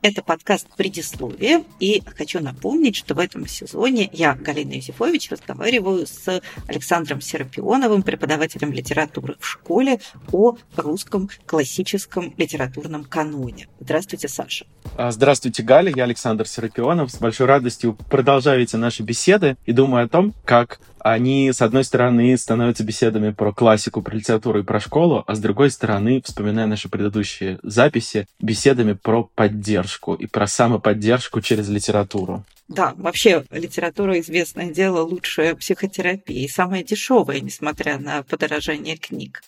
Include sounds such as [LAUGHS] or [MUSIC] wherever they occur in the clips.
Это подкаст «Предисловие», и хочу напомнить, что в этом сезоне я, Галина Юзефович, разговариваю с Александром Серапионовым, преподавателем литературы в школе, о русском классическом литературном каноне. Здравствуйте, Саша. А, здравствуйте, Галя. Я Александр Серапионов. С большой радостью продолжаю эти наши беседы и думаю о том, как они, с одной стороны, становятся беседами про классику, про литературу и про школу, а с другой стороны, вспоминая наши предыдущие записи, беседами про поддержку и про самоподдержку через литературу. Да, вообще литература, известное дело, лучшая психотерапия и самая дешевая, несмотря на подорожание книг.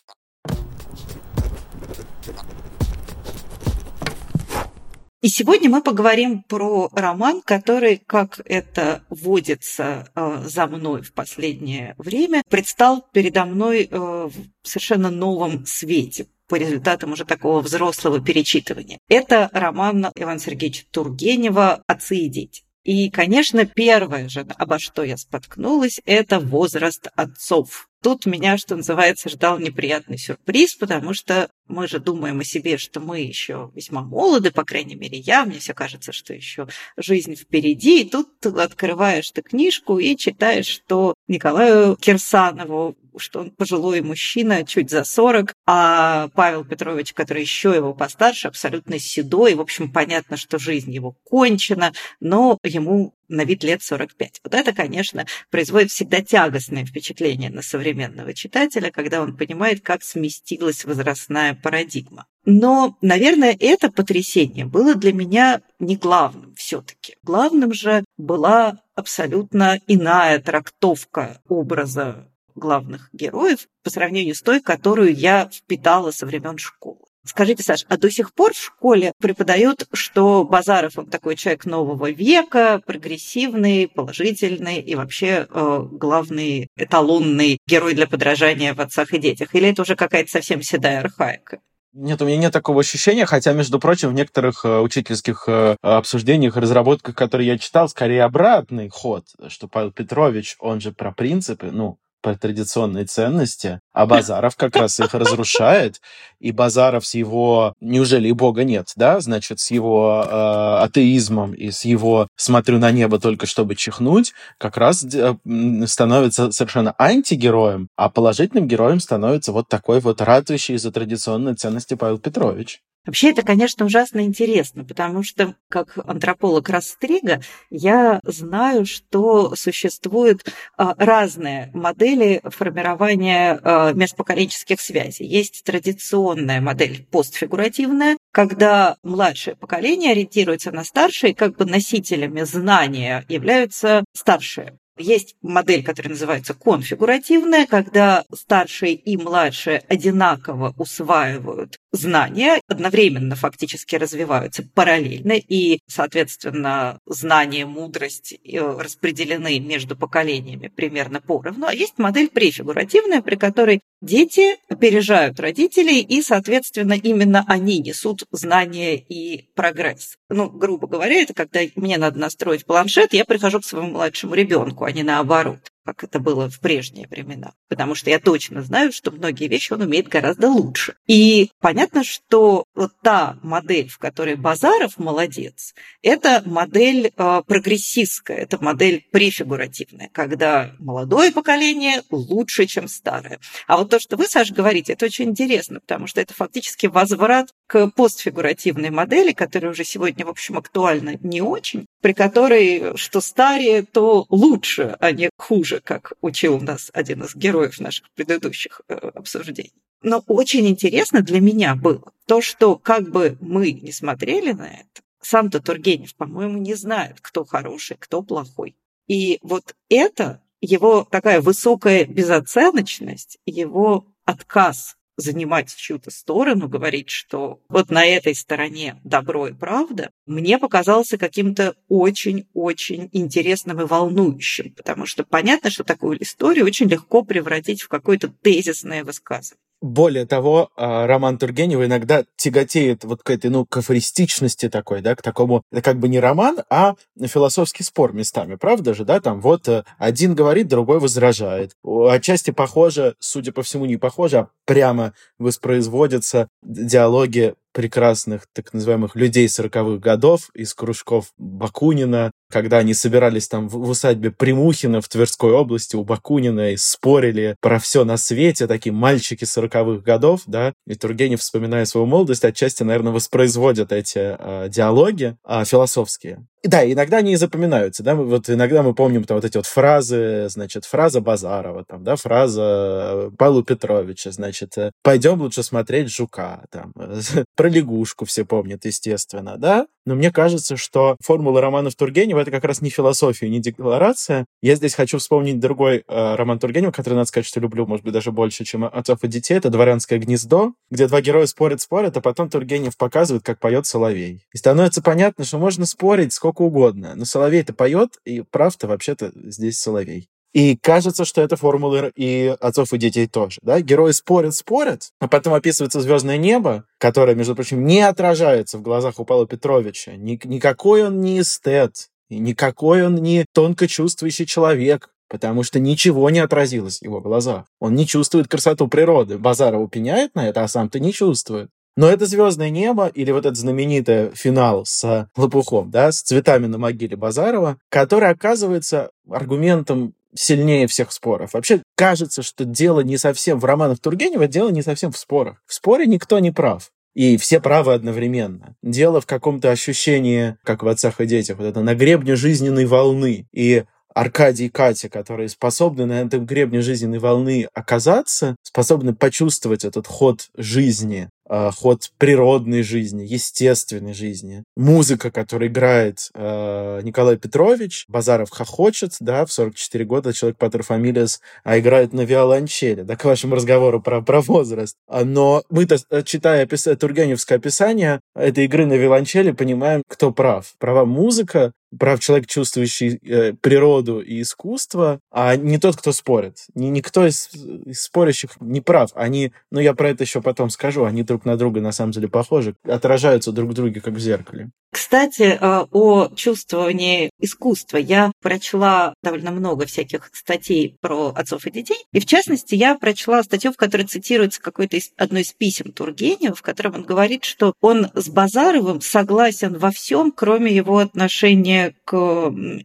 И сегодня мы поговорим про роман, который, как это вводится э, за мной в последнее время, предстал передо мной э, в совершенно новом свете по результатам уже такого взрослого перечитывания. Это роман Ивана Сергеевича Тургенева «Отцы и дети». И, конечно, первое же, обо что я споткнулась, это возраст отцов. Тут меня, что называется, ждал неприятный сюрприз, потому что мы же думаем о себе, что мы еще весьма молоды, по крайней мере, я, мне все кажется, что еще жизнь впереди, и тут открываешь ты книжку и читаешь, что Николаю Кирсанову что он пожилой мужчина, чуть за 40, а Павел Петрович, который еще его постарше, абсолютно седой, в общем, понятно, что жизнь его кончена, но ему на вид лет 45. Вот это, конечно, производит всегда тягостное впечатление на современного читателя, когда он понимает, как сместилась возрастная парадигма. Но, наверное, это потрясение было для меня не главным все-таки. Главным же была абсолютно иная трактовка образа главных героев по сравнению с той, которую я впитала со времен школы. Скажите, Саш, а до сих пор в школе преподают, что Базаров он такой человек нового века, прогрессивный, положительный и вообще э, главный эталонный герой для подражания в отцах и детях? Или это уже какая-то совсем седая архаика? Нет, у меня нет такого ощущения, хотя, между прочим, в некоторых э, учительских э, обсуждениях разработках, которые я читал, скорее обратный ход, что Павел Петрович, он же про принципы, ну, про традиционные ценности, а Базаров как раз их разрушает, и Базаров с его «неужели и Бога нет», да, значит, с его э, атеизмом и с его «смотрю на небо только чтобы чихнуть», как раз э, становится совершенно антигероем, а положительным героем становится вот такой вот ратующий за традиционные ценности Павел Петрович. Вообще это, конечно, ужасно интересно, потому что как антрополог Растрига я знаю, что существуют а, разные модели формирования а, межпоколенческих связей. Есть традиционная модель постфигуративная, когда младшее поколение ориентируется на старшее, и как бы носителями знания являются старшие. Есть модель, которая называется конфигуративная, когда старшие и младшие одинаково усваивают знания, одновременно фактически развиваются параллельно, и, соответственно, знания, мудрость э, распределены между поколениями примерно поровну. А есть модель префигуративная, при которой дети опережают родителей, и, соответственно, именно они несут знания и прогресс. Ну, грубо говоря, это когда мне надо настроить планшет, я прихожу к своему младшему ребенку, а не наоборот как это было в прежние времена. Потому что я точно знаю, что многие вещи он умеет гораздо лучше. И понятно, что вот та модель, в которой Базаров молодец, это модель э, прогрессистская, это модель префигуративная, когда молодое поколение лучше, чем старое. А вот то, что вы, Саша, говорите, это очень интересно, потому что это фактически возврат к постфигуративной модели, которая уже сегодня, в общем, актуальна не очень, при которой что старее, то лучше, а не хуже, как учил нас один из героев наших предыдущих э, обсуждений. Но очень интересно для меня было то, что как бы мы не смотрели на это, сам-то Тургенев, по-моему, не знает, кто хороший, кто плохой. И вот это его такая высокая безоценочность, его отказ занимать чью-то сторону, говорить, что вот на этой стороне добро и правда, мне показался каким-то очень-очень интересным и волнующим, потому что понятно, что такую историю очень легко превратить в какое-то тезисное высказывание. Более того, а, роман Тургенева иногда тяготеет вот к этой, ну, к такой, да, к такому, это как бы не роман, а философский спор местами, правда же, да, там вот э, один говорит, другой возражает. Отчасти похоже, судя по всему, не похоже, а прямо воспроизводятся диалоги прекрасных так называемых людей сороковых годов из кружков Бакунина, когда они собирались там в, усадьбе Примухина в Тверской области у Бакунина и спорили про все на свете, такие мальчики сороковых годов, да, и Тургенев, вспоминая свою молодость, отчасти, наверное, воспроизводят эти э, диалоги э, философские. И да, иногда они и запоминаются, да, вот иногда мы помним там вот эти вот фразы, значит, фраза Базарова, там, да, фраза Павла Петровича, значит, пойдем лучше смотреть Жука, там, [LAUGHS] про лягушку все помнят, естественно, да, но мне кажется, что формула романов Тургенева — это как раз не философия, не декларация. Я здесь хочу вспомнить другой э, роман Тургенева, который, надо сказать, что люблю, может быть, даже больше, чем «Отцов и детей». Это «Дворянское гнездо», где два героя спорят-спорят, а потом Тургенев показывает, как поет Соловей. И становится понятно, что можно спорить сколько угодно, но Соловей-то поет, и прав-то вообще-то здесь Соловей. И кажется, что это формула и отцов, и детей тоже. Да? Герои спорят, спорят, а потом описывается звездное небо, которое, между прочим, не отражается в глазах у Павла Петровича. Ни, никакой он не эстет, и никакой он не тонко чувствующий человек, потому что ничего не отразилось в его глазах. Он не чувствует красоту природы. Базаров пеняет на это, а сам-то не чувствует. Но это звездное небо или вот этот знаменитый финал с Лопухом, да, с цветами на могиле Базарова, который оказывается аргументом сильнее всех споров. Вообще кажется, что дело не совсем в романах Тургенева, дело не совсем в спорах. В споре никто не прав. И все правы одновременно. Дело в каком-то ощущении, как в «Отцах и детях», вот это на гребне жизненной волны. И Аркадий и Катя, которые способны на этом гребне жизненной волны оказаться, способны почувствовать этот ход жизни, э, ход природной жизни, естественной жизни. Музыка, которую играет э, Николай Петрович, Базаров хохочет, да, в 44 года человек Патер Фамилиас, а играет на виолончели, да, к вашему разговору про, про возраст. Но мы-то, э, читая опис... Тургеневское описание этой игры на виолончели, понимаем, кто прав. Права музыка, прав человек, чувствующий э, природу и искусство, а не тот, кто спорит. Ни, никто из, из спорящих не прав. Они, ну я про это еще потом скажу, они друг на друга на самом деле похожи, отражаются друг в друге как в зеркале. Кстати, э, о чувствовании искусства. Я прочла довольно много всяких статей про отцов и детей. И в частности, я прочла статью, в которой цитируется какой-то из, одно из писем Тургенева, в котором он говорит, что он с Базаровым согласен во всем, кроме его отношения к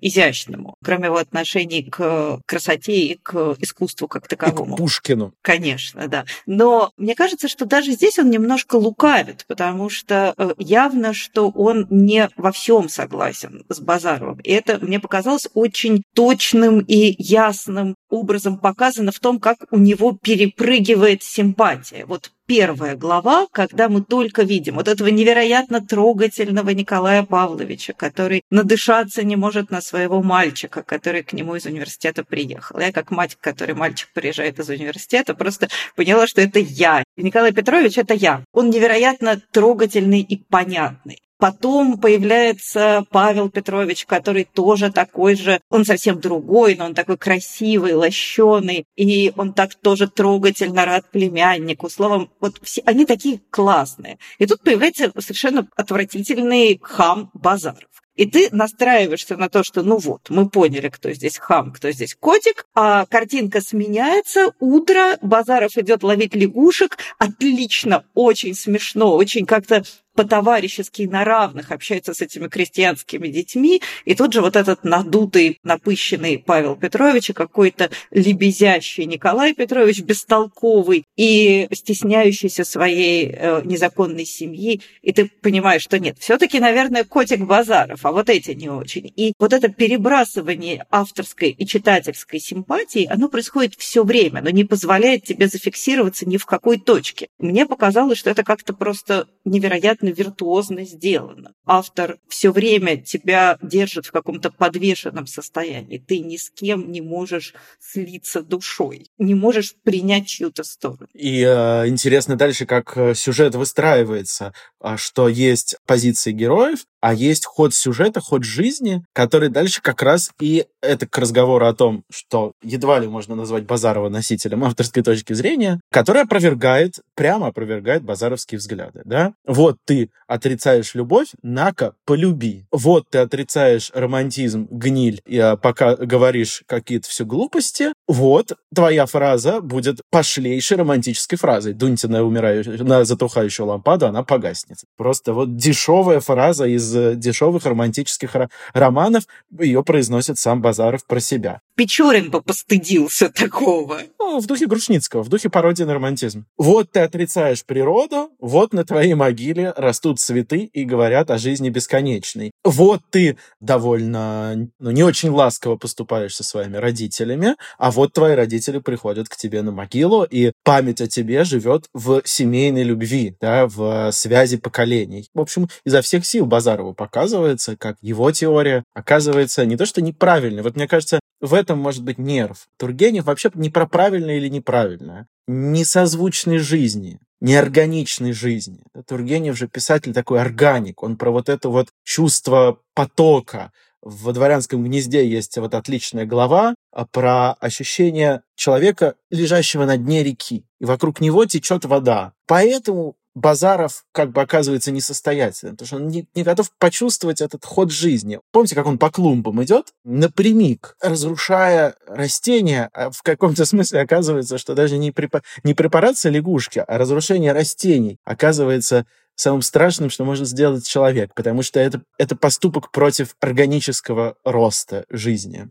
изящному, кроме его отношений к красоте и к искусству как таковому. И к Пушкину. Конечно, да. Но мне кажется, что даже здесь он немножко лукавит, потому что э, явно, что он не во всем согласен с Базаровым. И это мне показалось очень точным и ясным образом показано в том, как у него перепрыгивает симпатия. Вот первая глава, когда мы только видим вот этого невероятно трогательного Николая Павловича, который надышаться не может на своего мальчика, который к нему из университета приехал. Я как мать, который мальчик приезжает из университета, просто поняла, что это я. Николай Петрович – это я. Он невероятно трогательный и понятный. Потом появляется Павел Петрович, который тоже такой же, он совсем другой, но он такой красивый, лощеный, и он так тоже трогательно рад племяннику. Словом, вот все, они такие классные. И тут появляется совершенно отвратительный хам Базаров. И ты настраиваешься на то, что ну вот, мы поняли, кто здесь хам, кто здесь котик, а картинка сменяется, утро, Базаров идет ловить лягушек, отлично, очень смешно, очень как-то по-товарищески на равных общается с этими крестьянскими детьми, и тут же вот этот надутый, напыщенный Павел Петрович и какой-то лебезящий Николай Петрович, бестолковый и стесняющийся своей э, незаконной семьи, и ты понимаешь, что нет, все таки наверное, котик Базаров, а вот эти не очень. И вот это перебрасывание авторской и читательской симпатии, оно происходит все время, но не позволяет тебе зафиксироваться ни в какой точке. Мне показалось, что это как-то просто невероятно абсолютно виртуозно сделано. Автор все время тебя держит в каком-то подвешенном состоянии. Ты ни с кем не можешь слиться душой, не можешь принять чью-то сторону. И э, интересно дальше, как э, сюжет выстраивается, а, что есть позиции героев, а есть ход сюжета, ход жизни, который дальше как раз и это к разговору о том, что едва ли можно назвать Базарова носителем авторской точки зрения, который опровергает, прямо опровергает базаровские взгляды. Да? Вот ты отрицаешь любовь, на-ка, полюби. Вот ты отрицаешь романтизм, гниль, и а, пока говоришь какие-то все глупости, вот твоя фраза будет пошлейшей романтической фразой. Дуньте на, умирающую, на затухающую лампаду, она погаснет. Просто вот дешевая фраза из э, дешевых романтических романов, ее произносит сам Базаров про себя. Печорин бы постыдился такого. Ну, в духе Грушницкого, в духе пародии на романтизм. Вот ты отрицаешь природу, вот на твоей могиле растут цветы и говорят о жизни бесконечной. Вот ты довольно, ну, не очень ласково поступаешь со своими родителями, а вот твои родители приходят к тебе на могилу, и память о тебе живет в семейной любви, да, в связи поколений. В общем, изо всех сил Базарову показывается, как его теория оказывается не то что неправильной. Вот мне кажется, в этом может быть нерв. Тургенев вообще не про правильное или неправильное, не созвучной жизни, неорганичной жизни. Тургенев же писатель такой органик, он про вот это вот чувство потока, в дворянском гнезде есть вот отличная глава а, про ощущение человека, лежащего на дне реки, и вокруг него течет вода. Поэтому Базаров как бы оказывается несостоятельным, потому что он не, не готов почувствовать этот ход жизни. Помните, как он по клумбам идет? Напрямик, разрушая растения, а в каком-то [LAUGHS] смысле оказывается, что даже не, препа- не препарация лягушки, а разрушение растений оказывается самым страшным, что может сделать человек, потому что это, это поступок против органического роста жизни.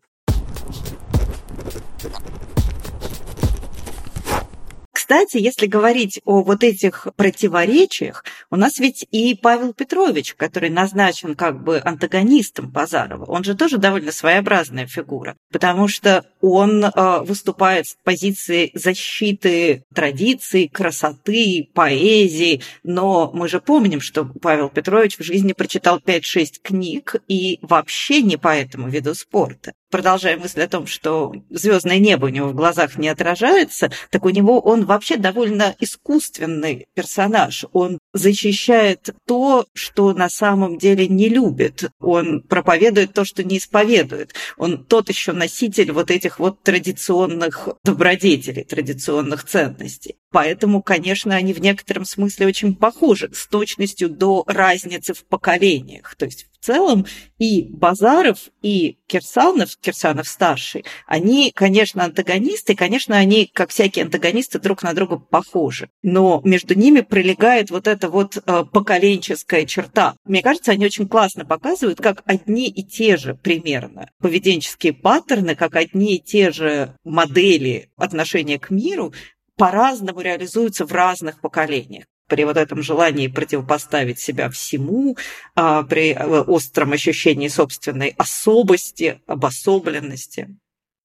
Кстати, если говорить о вот этих противоречиях, у нас ведь и Павел Петрович, который назначен как бы антагонистом Базарова, он же тоже довольно своеобразная фигура, потому что он э, выступает с позиции защиты традиций, красоты, поэзии, но мы же помним, что Павел Петрович в жизни прочитал 5-6 книг и вообще не по этому виду спорта продолжая мысль о том, что звездное небо у него в глазах не отражается, так у него он вообще довольно искусственный персонаж. Он защищает то, что на самом деле не любит. Он проповедует то, что не исповедует. Он тот еще носитель вот этих вот традиционных добродетелей, традиционных ценностей. Поэтому, конечно, они в некотором смысле очень похожи с точностью до разницы в поколениях. То есть в целом и Базаров, и Кирсанов, Кирсанов старший, они, конечно, антагонисты, конечно, они, как всякие антагонисты, друг на друга похожи. Но между ними пролегает вот эта вот э, поколенческая черта. Мне кажется, они очень классно показывают, как одни и те же примерно поведенческие паттерны, как одни и те же модели отношения к миру по-разному реализуются в разных поколениях при вот этом желании противопоставить себя всему, а, при э, остром ощущении собственной особости, обособленности.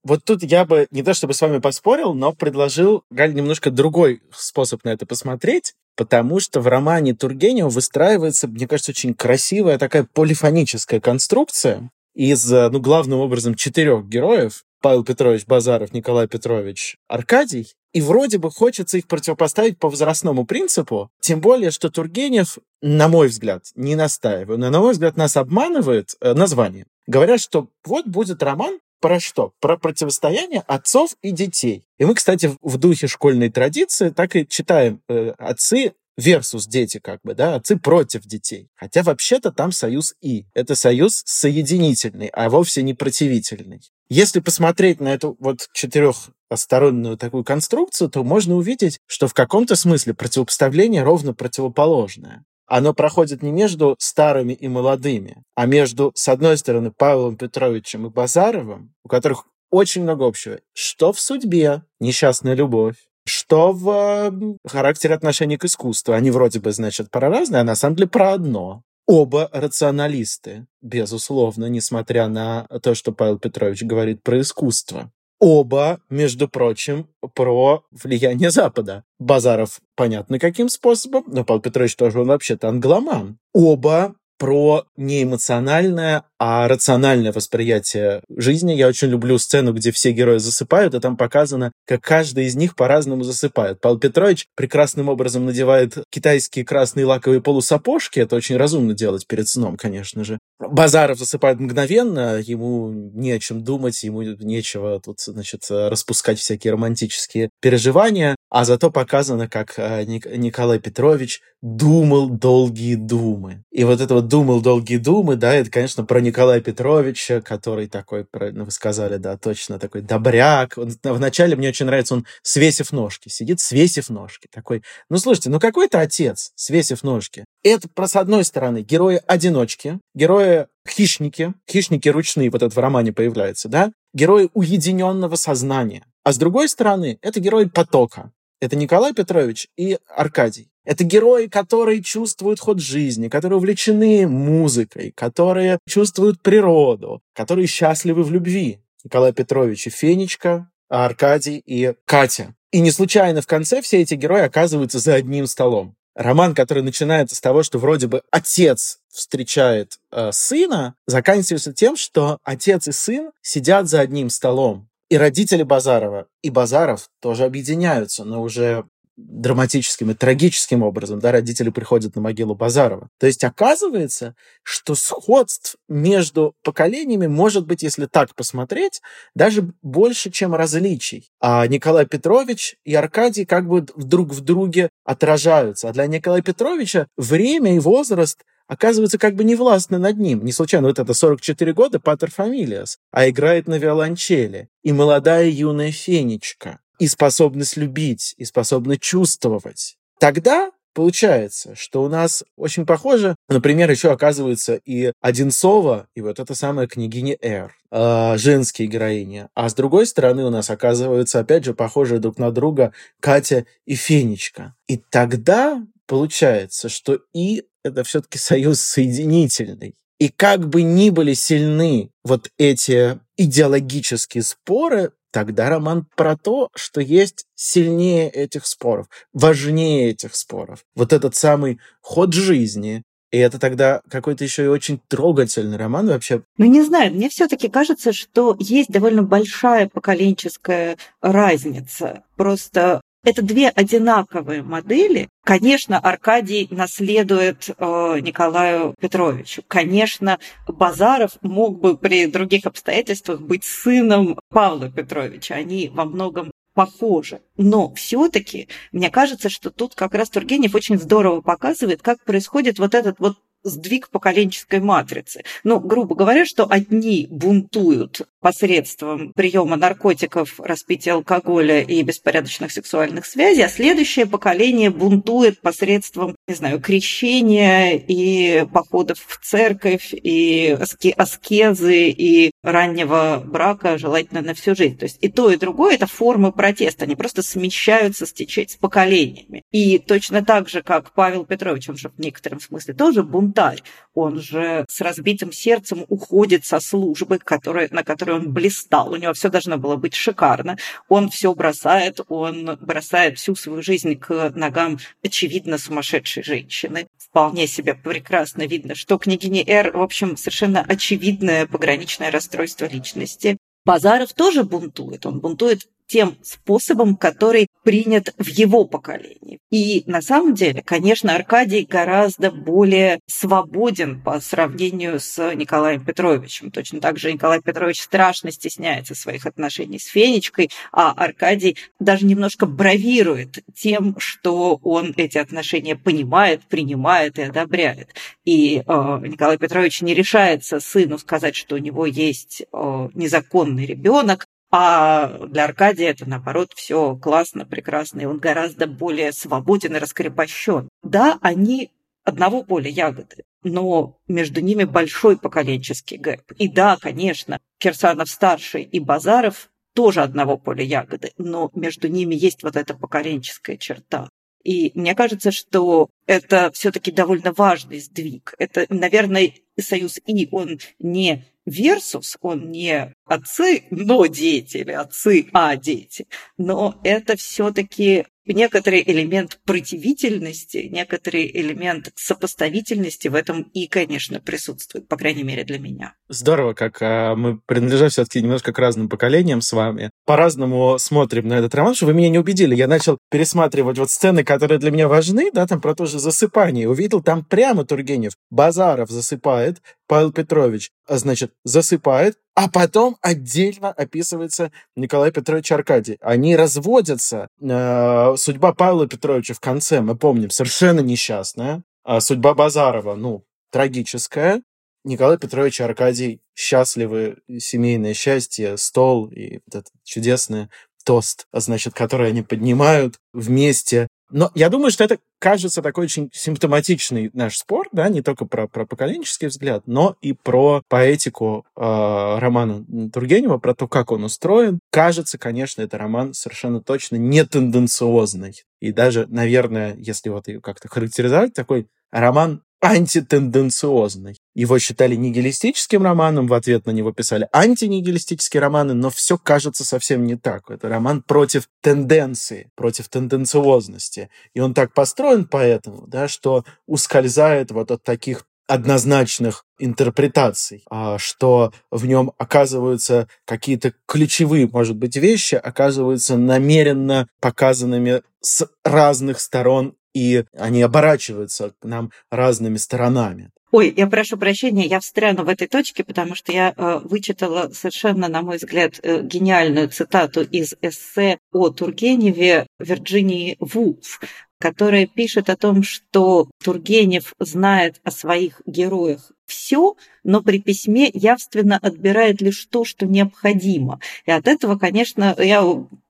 Вот тут я бы не то чтобы с вами поспорил, но предложил, Галь, немножко другой способ на это посмотреть, потому что в романе Тургенева выстраивается, мне кажется, очень красивая такая полифоническая конструкция из, э, ну, главным образом, четырех героев. Павел Петрович Базаров, Николай Петрович Аркадий. И вроде бы хочется их противопоставить по возрастному принципу, тем более, что Тургенев, на мой взгляд, не настаиваю, но, на мой взгляд, нас обманывает э, название. Говорят, что вот будет роман про что? Про противостояние отцов и детей. И мы, кстати, в духе школьной традиции так и читаем э, отцы versus дети, как бы, да, отцы против детей. Хотя вообще-то там союз «и». Это союз соединительный, а вовсе не противительный. Если посмотреть на эту вот четырехстороннюю такую конструкцию, то можно увидеть, что в каком-то смысле противопоставление ровно противоположное. Оно проходит не между старыми и молодыми, а между, с одной стороны, Павлом Петровичем и Базаровым, у которых очень много общего. Что в судьбе? Несчастная любовь что в характере отношений к искусству. Они вроде бы, значит, про разные, а на самом деле про одно. Оба рационалисты, безусловно, несмотря на то, что Павел Петрович говорит про искусство. Оба, между прочим, про влияние Запада. Базаров понятно каким способом, но Павел Петрович тоже он вообще-то англоман. Оба про не эмоциональное, а рациональное восприятие жизни. Я очень люблю сцену, где все герои засыпают, и там показано, как каждый из них по-разному засыпает. Павел Петрович прекрасным образом надевает китайские красные лаковые полусапожки. Это очень разумно делать перед сном, конечно же. Базаров засыпает мгновенно, ему не о чем думать, ему нечего тут, значит, распускать всякие романтические переживания, а зато показано, как э, Николай Петрович думал долгие думы. И вот это вот думал долгие думы, да, это, конечно, про Николая Петровича, который такой, правильно вы сказали, да, точно такой добряк. Он, вначале мне очень нравится, он свесив ножки, сидит свесив ножки. Такой, ну, слушайте, ну какой-то отец, свесив ножки. Это, с одной стороны, герои-одиночки, герои-хищники, хищники ручные, вот это в романе появляется, да, герои уединенного сознания. А с другой стороны, это герои потока. Это Николай Петрович и Аркадий. Это герои, которые чувствуют ход жизни, которые увлечены музыкой, которые чувствуют природу, которые счастливы в любви. Николай Петрович и Фенечка, Аркадий и Катя. И не случайно в конце все эти герои оказываются за одним столом. Роман, который начинается с того, что вроде бы отец встречает э, сына, заканчивается тем, что отец и сын сидят за одним столом. И родители Базарова, и Базаров тоже объединяются, но уже драматическим и трагическим образом, да, родители приходят на могилу Базарова. То есть оказывается, что сходств между поколениями может быть, если так посмотреть, даже больше, чем различий. А Николай Петрович и Аркадий как бы друг в друге отражаются. А для Николая Петровича время и возраст оказывается как бы не властны над ним. Не случайно вот это 44 года Патер Фамилиас, а играет на виолончели. И молодая юная Фенечка и способность любить, и способность чувствовать. Тогда получается, что у нас очень похоже, например, еще оказывается и Одинцова, и вот эта самая княгиня Эр, э, женские героини. А с другой стороны у нас оказываются, опять же, похожие друг на друга Катя и Фенечка. И тогда получается, что и это все-таки союз соединительный. И как бы ни были сильны вот эти идеологические споры, тогда роман про то, что есть сильнее этих споров, важнее этих споров. Вот этот самый ход жизни, и это тогда какой-то еще и очень трогательный роман вообще. Ну, не знаю, мне все-таки кажется, что есть довольно большая поколенческая разница. Просто это две одинаковые модели. Конечно, Аркадий наследует э, Николаю Петровичу. Конечно, Базаров мог бы при других обстоятельствах быть сыном Павла Петровича. Они во многом похожи. Но все-таки мне кажется, что тут как раз Тургенев очень здорово показывает, как происходит вот этот вот сдвиг поколенческой матрицы. Ну, грубо говоря, что одни бунтуют посредством приема наркотиков, распития алкоголя и беспорядочных сексуальных связей, а следующее поколение бунтует посредством, не знаю, крещения и походов в церковь, и аскезы, и раннего брака, желательно на всю жизнь. То есть и то, и другое – это формы протеста, они просто смещаются с, течением, с поколениями. И точно так же, как Павел Петрович, он же в некотором смысле тоже бунтарь, он же с разбитым сердцем уходит со службы, который, на которой он блистал, у него все должно было быть шикарно, он все бросает, он бросает всю свою жизнь к ногам очевидно сумасшедшей женщины. Вполне себе прекрасно видно, что княгиня Р, в общем, совершенно очевидное пограничное расстройство личности. Базаров тоже бунтует. Он бунтует тем способом, который принят в его поколении. И на самом деле, конечно, Аркадий гораздо более свободен по сравнению с Николаем Петровичем. Точно так же Николай Петрович страшно стесняется своих отношений с Фенечкой, а Аркадий даже немножко бравирует тем, что он эти отношения понимает, принимает и одобряет. И э, Николай Петрович не решается сыну сказать, что у него есть э, незаконный ребенок, а для Аркадия это, наоборот, все классно, прекрасно, и он гораздо более свободен и раскрепощен. Да, они одного поля ягоды, но между ними большой поколенческий гэп. И да, конечно, Кирсанов-старший и Базаров тоже одного поля ягоды, но между ними есть вот эта поколенческая черта. И мне кажется, что это все-таки довольно важный сдвиг. Это, наверное, союз И, он не versus, он не отцы, но дети, или отцы, а дети. Но это все-таки некоторый элемент противительности, некоторый элемент сопоставительности в этом и, конечно, присутствует, по крайней мере, для меня. Здорово, как а, мы принадлежим все-таки немножко к разным поколениям с вами. По-разному смотрим на этот роман, что вы меня не убедили. Я начал пересматривать вот сцены, которые для меня важны, да, там про то же засыпание. Увидел там прямо Тургенев. Базаров засыпает, Павел Петрович, а, значит, засыпает, а потом отдельно описывается Николай Петрович Аркадий. Они разводятся. Э, судьба Павла Петровича в конце, мы помним, совершенно несчастная. А судьба Базарова, ну, трагическая. Николай Петрович Аркадий счастливы, семейное счастье, стол и этот чудесный тост, значит, который они поднимают вместе. Но я думаю, что это кажется такой очень симптоматичный наш спор, да, не только про, про поколенческий взгляд, но и про поэтику э, романа Тургенева, про то, как он устроен. Кажется, конечно, это роман совершенно точно не тенденциозный. И даже, наверное, если вот ее как-то характеризовать, такой роман антитенденциозный. Его считали нигилистическим романом, в ответ на него писали антинигилистические романы, но все кажется совсем не так. Это роман против тенденции, против тенденциозности. И он так построен поэтому, да, что ускользает вот от таких однозначных интерпретаций, а, что в нем оказываются какие-то ключевые, может быть, вещи, оказываются намеренно показанными с разных сторон и они оборачиваются к нам разными сторонами. Ой, я прошу прощения, я встряну в этой точке, потому что я э, вычитала совершенно, на мой взгляд, э, гениальную цитату из эссе о Тургеневе Вирджинии Вулф, которая пишет о том, что Тургенев знает о своих героях все, но при письме явственно отбирает лишь то, что необходимо. И от этого, конечно, я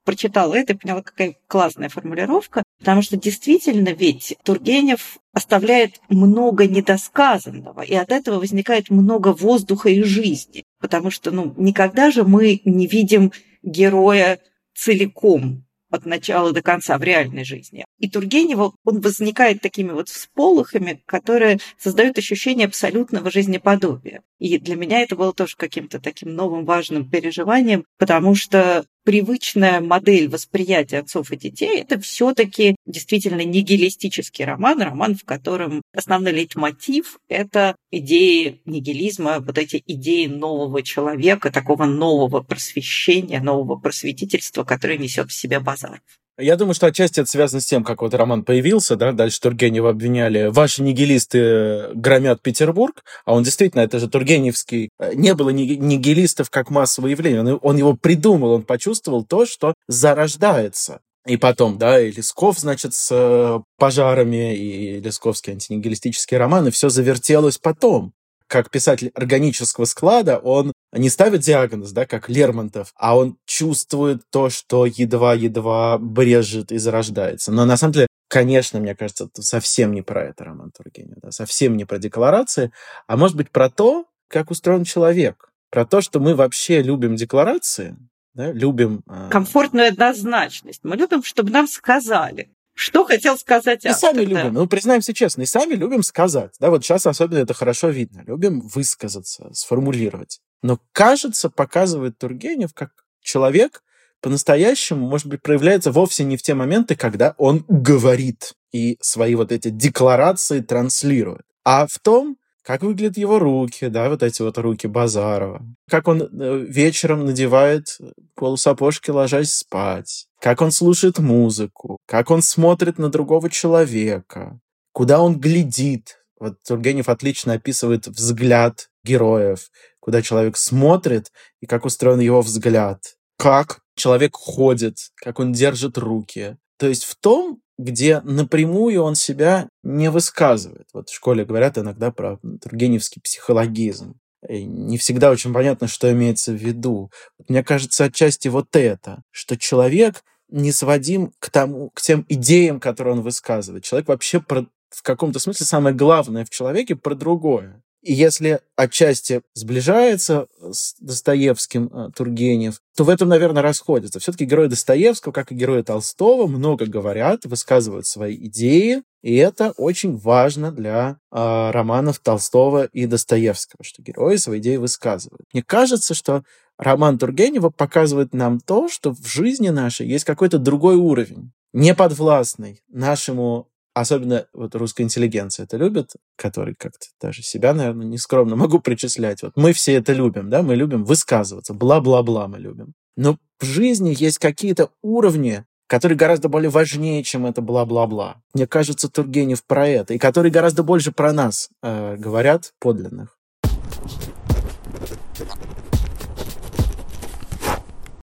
прочитала это и поняла, какая классная формулировка, потому что действительно ведь Тургенев оставляет много недосказанного, и от этого возникает много воздуха и жизни, потому что ну, никогда же мы не видим героя целиком, от начала до конца в реальной жизни. И Тургенева, он возникает такими вот всполохами, которые создают ощущение абсолютного жизнеподобия. И для меня это было тоже каким-то таким новым важным переживанием, потому что привычная модель восприятия отцов и детей – это все таки действительно нигилистический роман, роман, в котором основной лейтмотив – это идеи нигилизма, вот эти идеи нового человека, такого нового просвещения, нового просветительства, которое несет в себе Базаров. Я думаю, что отчасти это связано с тем, как вот роман появился, да, дальше Тургенева обвиняли, ваши нигилисты громят Петербург, а он действительно, это же Тургеневский, э, не было нигилистов как массовое явление, он, он его придумал, он почувствовал то, что зарождается. И потом, да, и Лесков, значит, с э, пожарами, и Лесковский антинигилистический роман, и все завертелось потом. Как писатель органического склада, он не ставит диагноз, да, как Лермонтов, а он чувствует то, что едва-едва брежет и зарождается. Но на самом деле, конечно, мне кажется, это совсем не про это роман Тургенева, да, совсем не про декларации, а может быть про то, как устроен человек, про то, что мы вообще любим декларации, да, любим... Э... Комфортную однозначность. Мы любим, чтобы нам сказали. Что хотел сказать автор? И сами да. любим, ну, признаемся честно, и сами любим сказать. Да, вот сейчас особенно это хорошо видно. Любим высказаться, сформулировать. Но, кажется, показывает Тургенев, как человек по-настоящему, может быть, проявляется вовсе не в те моменты, когда он говорит и свои вот эти декларации транслирует, а в том, как выглядят его руки, да, вот эти вот руки Базарова, как он э, вечером надевает полусапожки, ложась спать, как он слушает музыку, как он смотрит на другого человека, куда он глядит. Вот Тургенев отлично описывает взгляд героев, куда человек смотрит и как устроен его взгляд, как человек ходит, как он держит руки. То есть в том, где напрямую он себя не высказывает. Вот в школе говорят иногда про тургеневский психологизм. И не всегда очень понятно, что имеется в виду. Мне кажется, отчасти вот это, что человек не сводим к, тому, к тем идеям, которые он высказывает. Человек вообще про, в каком-то смысле самое главное в человеке про другое. И если отчасти сближается с Достоевским э, Тургенев, то в этом, наверное, расходится. Все-таки герои Достоевского, как и герои Толстого, много говорят, высказывают свои идеи, и это очень важно для э, романов Толстого и Достоевского, что герои свои идеи высказывают. Мне кажется, что роман Тургенева показывает нам то, что в жизни нашей есть какой-то другой уровень, неподвластный нашему особенно вот русская интеллигенция это любит, который как-то даже себя, наверное, нескромно [LAUGHS] могу причислять. Вот мы все это любим, да, мы любим высказываться, бла-бла-бла мы любим. Но в жизни есть какие-то уровни, которые гораздо более важнее, чем это бла-бла-бла. Мне кажется, Тургенев про это, и которые гораздо больше про нас э, говорят подлинных.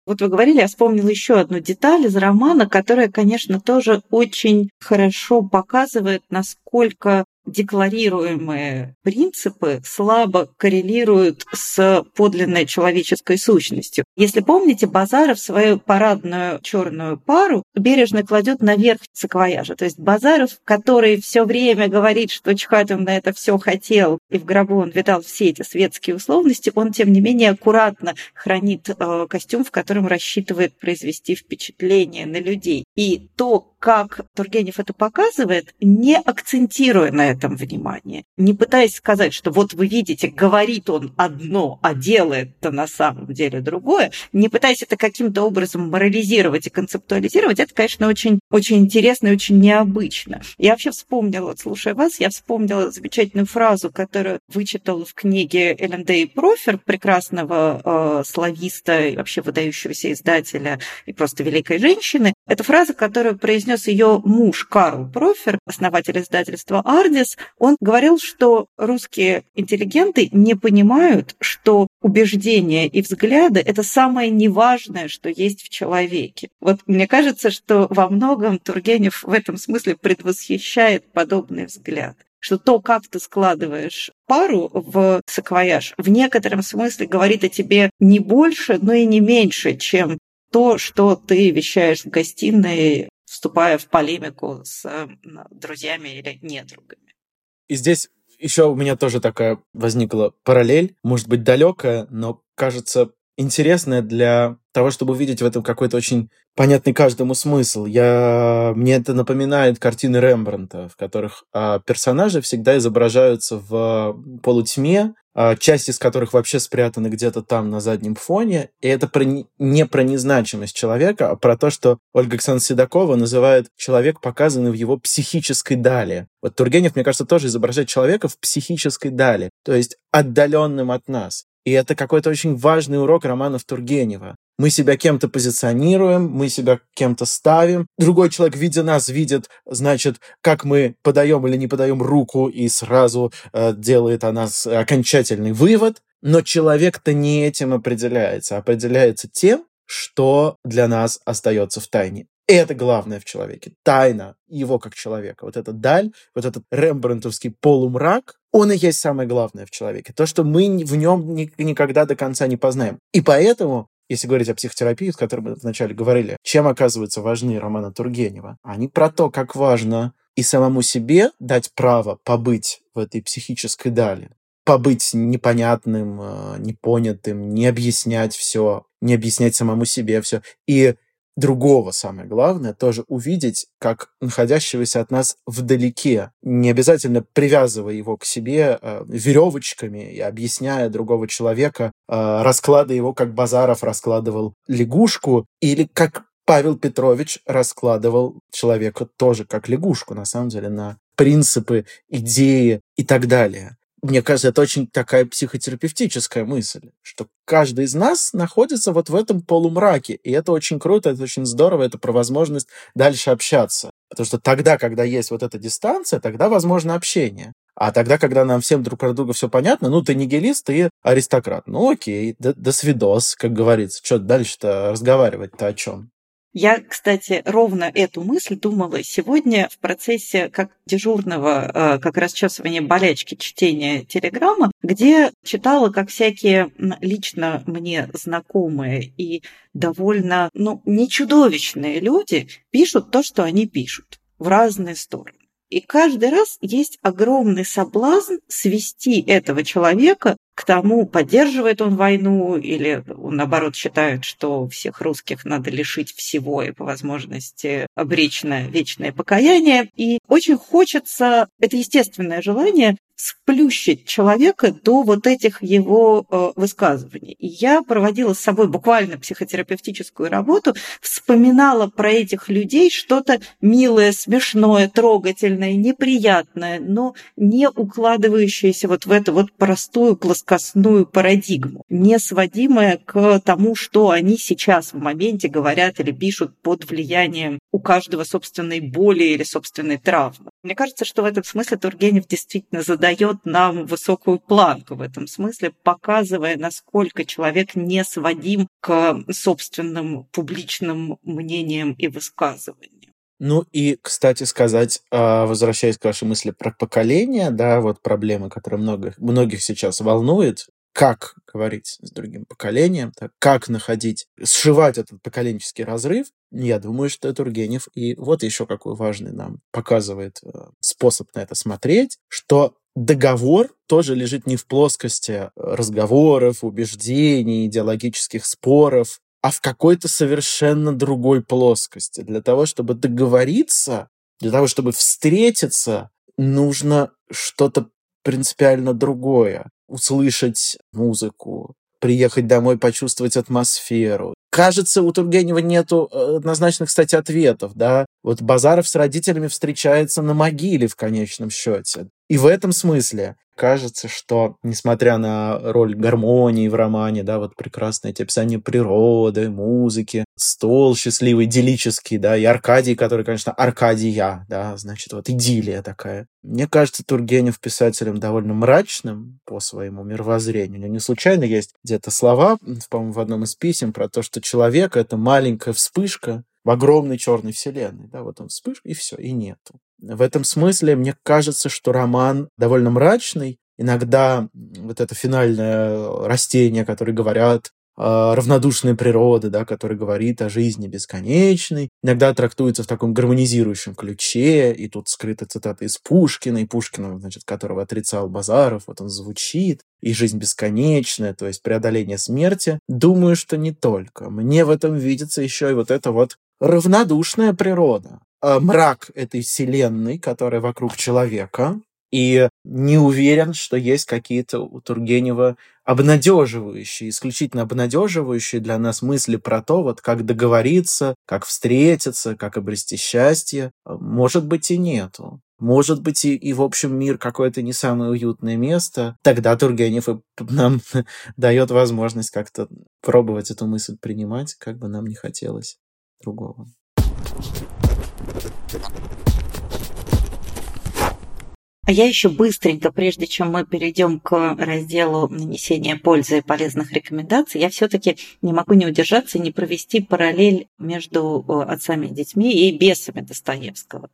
Вот вы говорили, я вспомнила еще одну деталь из романа, которая, конечно, тоже очень хорошо показывает, насколько декларируемые принципы слабо коррелируют с подлинной человеческой сущностью. Если помните, Базаров свою парадную черную пару бережно кладет наверх саквояжа. То есть Базаров, который все время говорит, что чихать он на это все хотел, и в гробу он видал все эти светские условности, он, тем не менее, аккуратно хранит э, костюм, в котором рассчитывает произвести впечатление на людей. И то, как Тургенев это показывает, не акцентируя на этом внимание, не пытаясь сказать, что вот вы видите, говорит он одно, а делает-то на самом деле другое, не пытаясь это каким-то образом морализировать и концептуализировать, это, конечно, очень, очень интересно и очень необычно. Я вообще вспомнила, слушая вас, я вспомнила замечательную фразу, которую вычитала в книге Эллен Дэй Профер, прекрасного э, слависта и вообще выдающегося издателя и просто великой женщины. Это фраза, которую произнес ее муж Карл Профер, основатель издательства «Ардис», он говорил, что русские интеллигенты не понимают, что убеждения и взгляды – это самое неважное, что есть в человеке. Вот мне кажется, что во многом Тургенев в этом смысле предвосхищает подобный взгляд что то, как ты складываешь пару в саквояж, в некотором смысле говорит о тебе не больше, но и не меньше, чем то, что ты вещаешь в гостиной вступая в полемику с друзьями или недругами. И здесь еще у меня тоже такая возникла параллель, может быть, далекая, но кажется интересная для того, чтобы увидеть в этом какой-то очень понятный каждому смысл. Я... Мне это напоминает картины Рембранта, в которых а, персонажи всегда изображаются в полутьме, а, часть из которых вообще спрятаны где-то там на заднем фоне. И это про, не про незначимость человека, а про то, что Ольга Александровна Седокова называет человек, показанный в его психической дали. Вот Тургенев, мне кажется, тоже изображает человека в психической дали, то есть отдаленным от нас. И это какой-то очень важный урок романов Тургенева. Мы себя кем-то позиционируем, мы себя кем-то ставим. Другой человек, видя нас, видит, значит, как мы подаем или не подаем руку и сразу э, делает о нас окончательный вывод. Но человек-то не этим определяется, определяется тем, что для нас остается в тайне. Это главное в человеке. Тайна его как человека. Вот эта даль, вот этот рембрандтовский полумрак, он и есть самое главное в человеке. То, что мы в нем никогда до конца не познаем. И поэтому если говорить о психотерапии, с которой мы вначале говорили, чем, оказывается, важны романы Тургенева? Они про то, как важно и самому себе дать право побыть в этой психической дали, побыть непонятным, э, непонятым, не объяснять все, не объяснять самому себе все. И другого, самое главное, тоже увидеть, как находящегося от нас вдалеке, не обязательно привязывая его к себе э, веревочками и объясняя другого человека, э, раскладывая его, как Базаров раскладывал лягушку, или как Павел Петрович раскладывал человека тоже как лягушку, на самом деле, на принципы, идеи и так далее мне кажется, это очень такая психотерапевтическая мысль, что каждый из нас находится вот в этом полумраке, и это очень круто, это очень здорово, это про возможность дальше общаться. Потому что тогда, когда есть вот эта дистанция, тогда возможно общение. А тогда, когда нам всем друг про друга все понятно, ну, ты нигилист, ты аристократ. Ну, окей, до, до свидос, как говорится. Что дальше-то разговаривать-то о чем? Я, кстати, ровно эту мысль думала сегодня в процессе как дежурного, э, как расчесывания болячки чтения телеграмма, где читала, как всякие лично мне знакомые и довольно, ну, не чудовищные люди пишут то, что они пишут в разные стороны. И каждый раз есть огромный соблазн свести этого человека тому, поддерживает он войну или он, наоборот, считает, что всех русских надо лишить всего и по возможности обречь на вечное покаяние. И очень хочется, это естественное желание, сплющить человека до вот этих его э, высказываний. И я проводила с собой буквально психотерапевтическую работу, вспоминала про этих людей что-то милое, смешное, трогательное, неприятное, но не укладывающееся вот в эту вот простую плоскостную парадигму, не сводимое к тому, что они сейчас в моменте говорят или пишут под влиянием у каждого собственной боли или собственной травмы. Мне кажется, что в этом смысле Тургенев действительно задает нам высокую планку в этом смысле, показывая, насколько человек не сводим к собственным публичным мнениям и высказываниям. Ну и, кстати сказать, а, возвращаясь к вашей мысли про поколение, да, вот проблемы, которые многих, многих сейчас волнует, как говорить с другим поколением, как находить, сшивать этот поколенческий разрыв, я думаю, что Тургенев и вот еще какой важный нам показывает э, способ на это смотреть, что договор тоже лежит не в плоскости разговоров, убеждений, идеологических споров, а в какой-то совершенно другой плоскости. Для того, чтобы договориться, для того, чтобы встретиться, нужно что-то принципиально другое услышать музыку, приехать домой, почувствовать атмосферу. Кажется, у Тургенева нету э, однозначных, кстати, ответов, да. Вот Базаров с родителями встречается на могиле в конечном счете. И в этом смысле кажется, что, несмотря на роль гармонии в романе, да, вот прекрасное эти описания природы, музыки, стол счастливый, идиллический, да, и Аркадий, который, конечно, Аркадия, да, значит, вот идиллия такая. Мне кажется, Тургенев писателем довольно мрачным по своему мировоззрению. Него не случайно есть где-то слова, по-моему, в одном из писем про то, что человек — это маленькая вспышка в огромной черной вселенной. Да, вот он вспышка, и все, и нету. В этом смысле мне кажется, что роман довольно мрачный. Иногда вот это финальное растение, которое говорят равнодушной природы, да, который говорит о жизни бесконечной, иногда трактуется в таком гармонизирующем ключе, и тут скрыта цитата из Пушкина, и Пушкина, значит, которого отрицал Базаров, вот он звучит, и жизнь бесконечная, то есть преодоление смерти. Думаю, что не только. Мне в этом видится еще и вот эта вот равнодушная природа, а мрак этой вселенной, которая вокруг человека, и не уверен, что есть какие-то у Тургенева обнадеживающие, исключительно обнадеживающие для нас мысли про то, вот как договориться, как встретиться, как обрести счастье. Может быть и нету. Может быть, и, и в общем мир какое-то не самое уютное место. Тогда Тургенев нам [LAUGHS] дает возможность как-то пробовать эту мысль принимать, как бы нам не хотелось другого. А я еще быстренько, прежде чем мы перейдем к разделу нанесения пользы и полезных рекомендаций, я все-таки не могу не удержаться и не провести параллель между э, отцами и детьми и бесами Достоевского.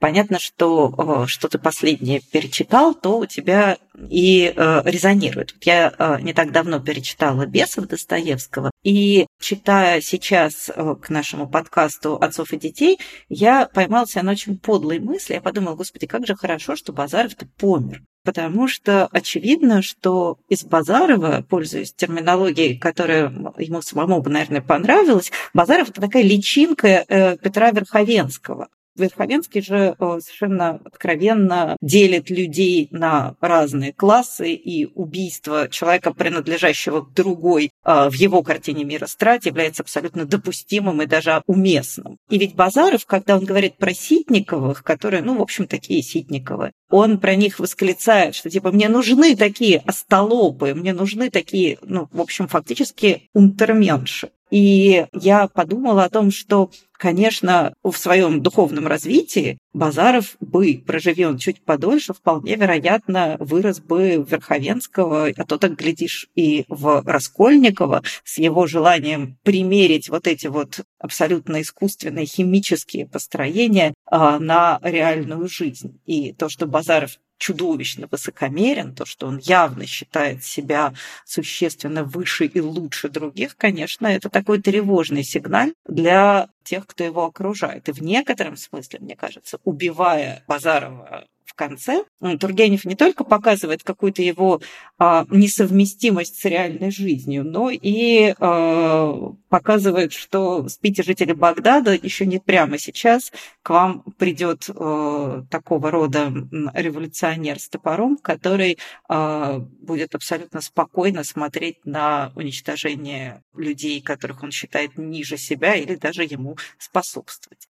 Понятно, что э, что ты последнее перечитал, то у тебя и э, резонирует. Я не так давно перечитала «Бесов» Достоевского, и читая сейчас к нашему подкасту «Отцов и детей», я поймала себя на очень подлой мысли. Я подумала, господи, как же хорошо, что Базаров-то помер. Потому что очевидно, что из Базарова, пользуясь терминологией, которая ему самому бы, наверное, понравилась, Базаров – это такая личинка э, Петра Верховенского. Верховенский же э, совершенно откровенно делит людей на разные классы, и убийство человека, принадлежащего к другой, э, в его картине мира страт является абсолютно допустимым и даже уместным. И ведь Базаров, когда он говорит про Ситниковых, которые, ну, в общем, такие Ситниковы, он про них восклицает, что типа мне нужны такие остолопы, мне нужны такие, ну, в общем, фактически унтерменши. И я подумала о том, что, конечно, в своем духовном развитии Базаров бы, проживи чуть подольше, вполне вероятно, вырос бы в Верховенского, а то так, глядишь, и в Раскольникова с его желанием примерить вот эти вот абсолютно искусственные химические построения а, на реальную жизнь. И то, что Базаров чудовищно высокомерен, то, что он явно считает себя существенно выше и лучше других, конечно, это такой тревожный сигнал для тех, кто его окружает. И в некотором смысле, мне кажется, убивая Базарова в конце, Тургенев не только показывает какую-то его а, несовместимость с реальной жизнью, но и а, показывает, что спите жители Багдада, еще не прямо сейчас к вам придет а, такого рода революционер с топором, который а, будет абсолютно спокойно смотреть на уничтожение людей, которых он считает ниже себя или даже ему способствовать.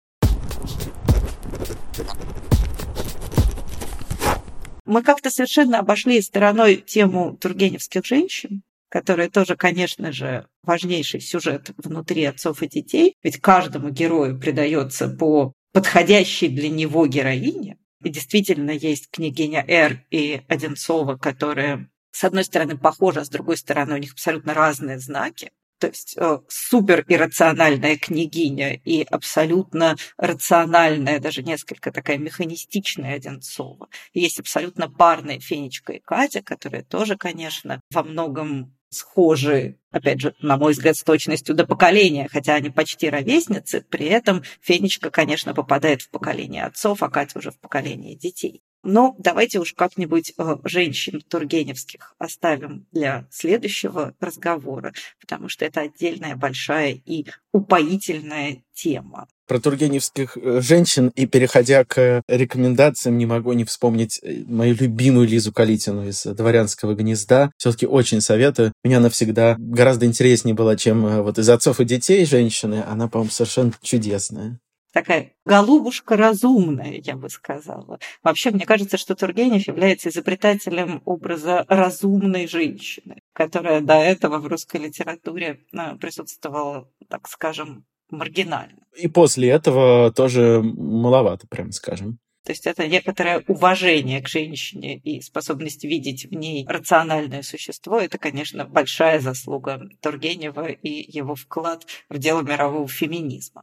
Мы как-то совершенно обошли стороной тему тургеневских женщин, которая тоже, конечно же, важнейший сюжет внутри отцов и детей, ведь каждому герою придается по подходящей для него героине. И действительно есть княгиня Р и Одинцова, которые, с одной стороны, похожи, а с другой стороны, у них абсолютно разные знаки. То есть э, супер иррациональная княгиня и абсолютно рациональная, даже несколько такая механистичная Одинцова. Есть абсолютно парные Фенечка и Катя, которые тоже, конечно, во многом схожи, опять же, на мой взгляд, с точностью до поколения, хотя они почти ровесницы, при этом Фенечка, конечно, попадает в поколение отцов, а Катя уже в поколение детей. Но давайте уж как-нибудь э, женщин тургеневских оставим для следующего разговора, потому что это отдельная большая и упоительная тема. Про тургеневских э, женщин и переходя к рекомендациям, не могу не вспомнить э, мою любимую Лизу Калитину из «Дворянского гнезда». Все-таки очень советую. Меня она всегда гораздо интереснее была, чем вот из «Отцов и детей» женщины. Она, по-моему, совершенно чудесная такая голубушка разумная, я бы сказала. Вообще, мне кажется, что Тургенев является изобретателем образа разумной женщины, которая до этого в русской литературе э, присутствовала, так скажем, маргинально. И после этого тоже маловато, прям скажем. То есть это некоторое уважение к женщине и способность видеть в ней рациональное существо. Это, конечно, большая заслуга Тургенева и его вклад в дело мирового феминизма.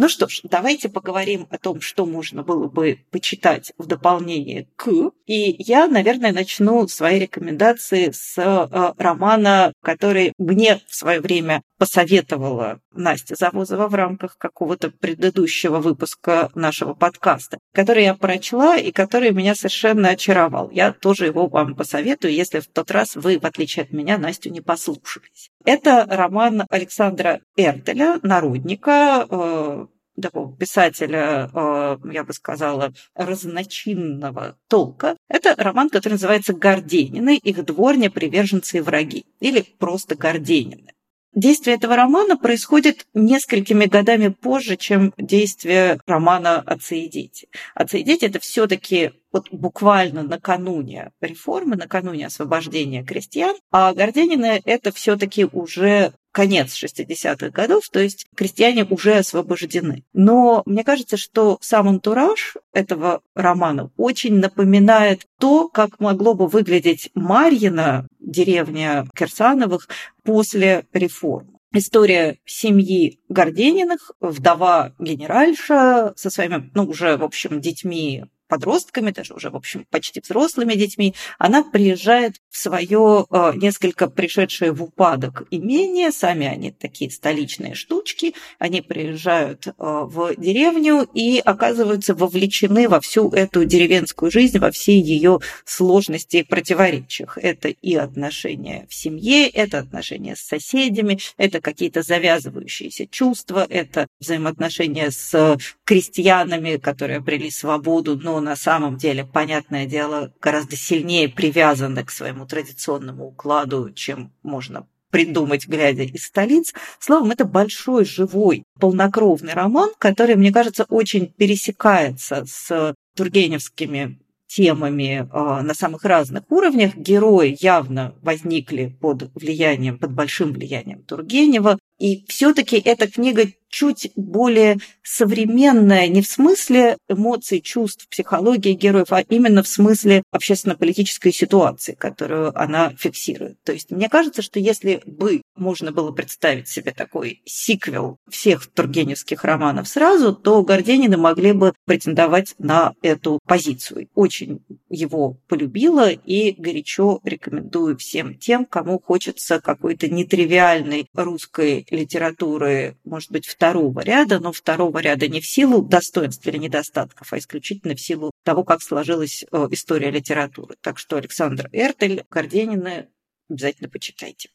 Ну что ж, давайте поговорим о том, что можно было бы почитать в дополнение к. И я, наверное, начну свои рекомендации с э, романа, который мне в свое время посоветовала Настя Завозова в рамках какого-то предыдущего выпуска нашего подкаста, который я прочла и который меня совершенно очаровал. Я тоже его вам посоветую, если в тот раз вы, в отличие от меня, Настю не послушались. Это роман Александра Эртеля, народника, э, такого писателя, э, я бы сказала, разночинного толка. Это роман, который называется «Горденины. Их дворня, приверженцы и враги» или просто «Горденины». Действие этого романа происходит несколькими годами позже, чем действие романа «Отцы и дети». «Отцы и дети» — это все таки вот буквально накануне реформы, накануне освобождения крестьян, а Горденины — это все таки уже конец 60-х годов, то есть крестьяне уже освобождены. Но мне кажется, что сам антураж этого романа очень напоминает то, как могло бы выглядеть Марьина, деревня Кирсановых, после реформ. История семьи Гордениных, вдова генеральша со своими, ну, уже, в общем, детьми подростками, даже уже, в общем, почти взрослыми детьми, она приезжает в свое э, несколько пришедшее в упадок имение, сами они такие столичные штучки, они приезжают э, в деревню и оказываются вовлечены во всю эту деревенскую жизнь, во все ее сложности и противоречиях. Это и отношения в семье, это отношения с соседями, это какие-то завязывающиеся чувства, это взаимоотношения с крестьянами, которые обрели свободу, но на самом деле, понятное дело, гораздо сильнее привязаны к своему традиционному укладу, чем можно придумать, глядя из столиц. Словом, это большой, живой, полнокровный роман, который, мне кажется, очень пересекается с тургеневскими темами э, на самых разных уровнях. Герои явно возникли под влиянием, под большим влиянием Тургенева. И все-таки эта книга чуть более современная, не в смысле эмоций, чувств, психологии героев, а именно в смысле общественно-политической ситуации, которую она фиксирует. То есть мне кажется, что если бы можно было представить себе такой сиквел всех тургеневских романов сразу, то Горденины могли бы претендовать на эту позицию. Очень его полюбила и горячо рекомендую всем тем, кому хочется какой-то нетривиальной русской литературы, может быть, второго ряда, но второго ряда не в силу достоинств или недостатков, а исключительно в силу того, как сложилась э, история литературы. Так что Александр Эртель, Горденина обязательно почитайте.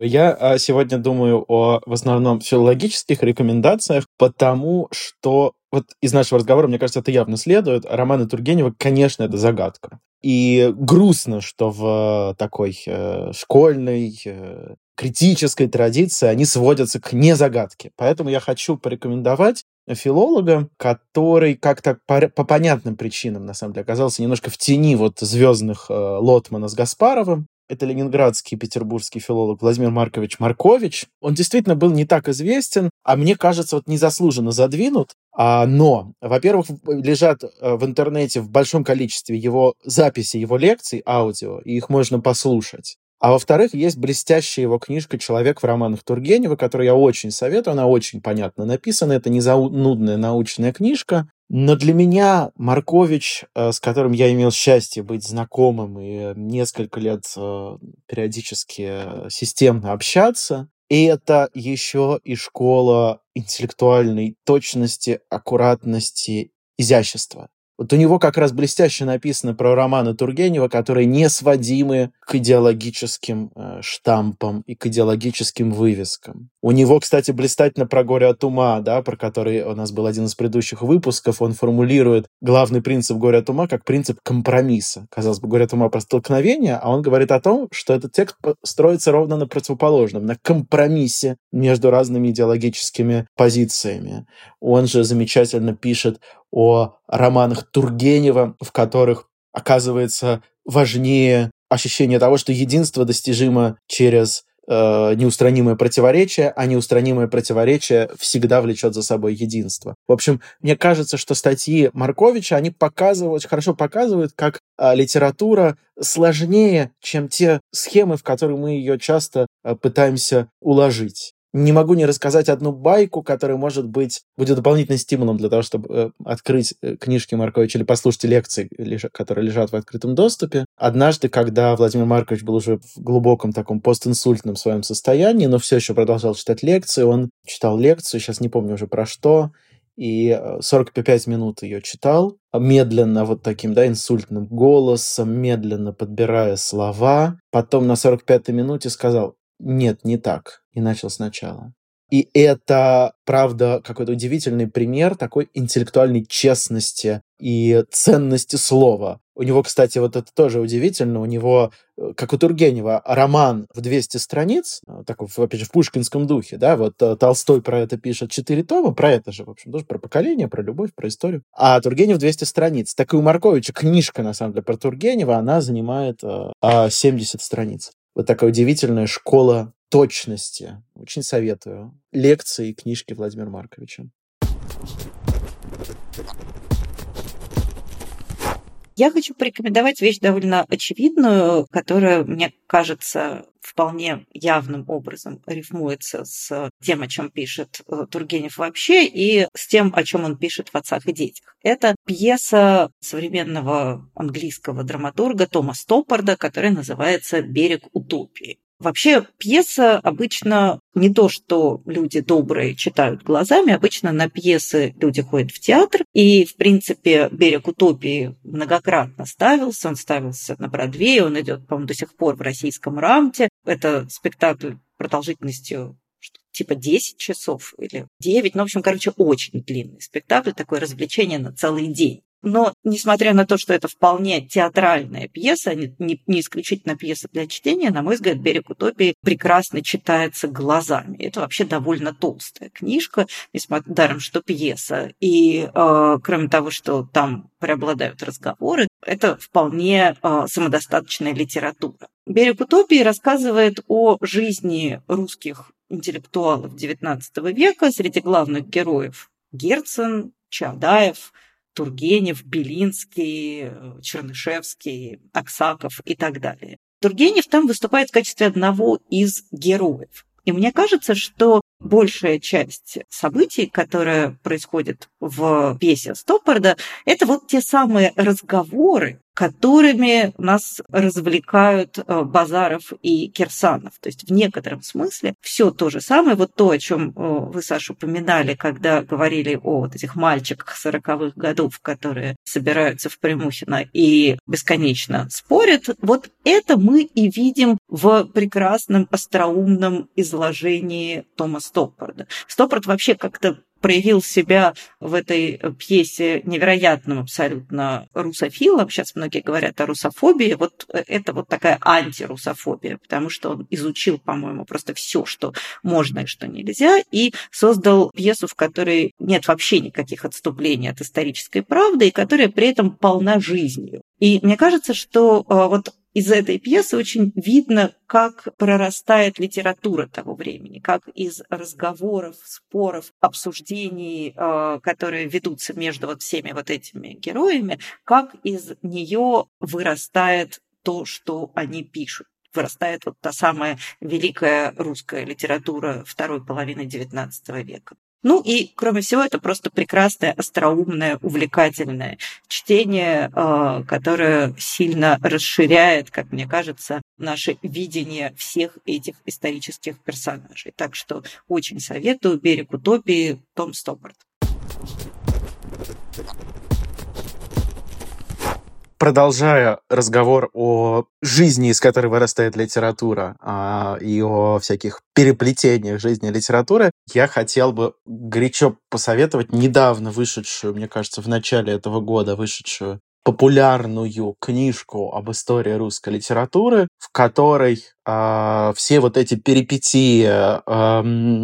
Я а, сегодня думаю о в основном филологических рекомендациях, потому что вот из нашего разговора, мне кажется, это явно следует. Романы Тургенева, конечно, это загадка. И грустно, что в такой э, школьной, э, критической традиции они сводятся к незагадке. Поэтому я хочу порекомендовать филолога, который как-то по, по понятным причинам, на самом деле, оказался немножко в тени вот звездных э, Лотмана с Гаспаровым. Это ленинградский петербургский филолог Владимир Маркович Маркович. Он действительно был не так известен, а мне кажется, вот незаслуженно задвинут. А, но, во-первых, лежат э, в интернете в большом количестве его записи, его лекций, аудио, и их можно послушать. А во-вторых, есть блестящая его книжка «Человек в романах Тургенева», которую я очень советую. Она очень понятно написана. Это не занудная научная книжка. Но для меня Маркович, э, с которым я имел счастье быть знакомым и несколько лет э, периодически системно общаться, и это еще и школа интеллектуальной точности, аккуратности, изящества. Вот у него как раз блестяще написано про романы Тургенева, которые не сводимы к идеологическим э, штампам и к идеологическим вывескам. У него, кстати, блистательно про горе от ума, да, про который у нас был один из предыдущих выпусков, он формулирует главный принцип горя от ума как принцип компромисса. Казалось бы, горе от ума про столкновение, а он говорит о том, что этот текст строится ровно на противоположном, на компромиссе между разными идеологическими позициями. Он же замечательно пишет о романах Тургенева, в которых оказывается важнее ощущение того, что единство достижимо через э, неустранимое противоречие, а неустранимое противоречие всегда влечет за собой единство. В общем, мне кажется, что статьи Марковича, они показывают, хорошо показывают, как э, литература сложнее, чем те схемы, в которые мы ее часто э, пытаемся уложить не могу не рассказать одну байку, которая, может быть, будет дополнительным стимулом для того, чтобы э, открыть э, книжки Марковича или послушать лекции, которые лежат в открытом доступе. Однажды, когда Владимир Маркович был уже в глубоком таком постинсультном своем состоянии, но все еще продолжал читать лекции, он читал лекцию, сейчас не помню уже про что, и 45 э, минут ее читал, медленно вот таким, да, инсультным голосом, медленно подбирая слова. Потом на 45-й минуте сказал, нет, не так. И начал сначала. И это, правда, какой-то удивительный пример такой интеллектуальной честности и ценности слова. У него, кстати, вот это тоже удивительно, у него, э, как у Тургенева, роман в 200 страниц, э, такой, опять же, в пушкинском духе, да, вот э, Толстой про это пишет 4 тома, про это же, в общем, тоже про поколение, про любовь, про историю. А Тургенев 200 страниц. Так и у Марковича книжка, на самом деле, про Тургенева, она занимает 70 страниц. Вот такая удивительная школа точности. Очень советую. Лекции и книжки Владимира Марковича. Я хочу порекомендовать вещь довольно очевидную, которая, мне кажется, вполне явным образом рифмуется с тем, о чем пишет э, Тургенев вообще, и с тем, о чем он пишет в «Отцах и детях». Это пьеса современного английского драматурга Тома Стоппарда, которая называется «Берег утопии». Вообще пьеса обычно не то, что люди добрые читают глазами, обычно на пьесы люди ходят в театр, и, в принципе, «Берег утопии» многократно ставился, он ставился на Бродвее, он идет, по-моему, до сих пор в российском рамте. Это спектакль продолжительностью типа 10 часов или 9. Ну, в общем, короче, очень длинный спектакль, такое развлечение на целый день. Но, несмотря на то, что это вполне театральная пьеса, не, не, исключительно пьеса для чтения, на мой взгляд, «Берег утопии» прекрасно читается глазами. Это вообще довольно толстая книжка, несмотря даром, что пьеса. И э, кроме того, что там преобладают разговоры, это вполне э, самодостаточная литература. «Берег утопии» рассказывает о жизни русских интеллектуалов XIX века среди главных героев Герцен, Чаадаев, Тургенев, Белинский, Чернышевский, Аксаков и так далее. Тургенев там выступает в качестве одного из героев. И мне кажется, что большая часть событий, которые происходят в пьесе Стоппарда, это вот те самые разговоры, которыми нас развлекают э, Базаров и Кирсанов. То есть в некотором смысле все то же самое, вот то, о чем э, вы, Саша, упоминали, когда говорили о вот этих мальчиках сороковых годов, которые собираются в Примухино и бесконечно спорят, вот это мы и видим в прекрасном остроумном изложении Тома Стоппарда. Стоппард вообще как-то проявил себя в этой пьесе невероятным абсолютно русофилом. Сейчас многие говорят о русофобии. Вот это вот такая антирусофобия, потому что он изучил, по-моему, просто все, что можно и что нельзя, и создал пьесу, в которой нет вообще никаких отступлений от исторической правды, и которая при этом полна жизнью. И мне кажется, что а, вот из этой пьесы очень видно, как прорастает литература того времени, как из разговоров, споров, обсуждений, э, которые ведутся между вот всеми вот этими героями, как из нее вырастает то, что они пишут вырастает вот та самая великая русская литература второй половины XIX века. Ну и, кроме всего, это просто прекрасное, остроумное, увлекательное чтение, а, которое сильно расширяет, как мне кажется, наше видение всех этих исторических персонажей. Так что очень советую «Берег утопии» Том Стоппард продолжая разговор о жизни, из которой вырастает литература, а, и о всяких переплетениях жизни и литературы, я хотел бы горячо посоветовать недавно вышедшую, мне кажется, в начале этого года вышедшую популярную книжку об истории русской литературы, в которой все вот эти перипетии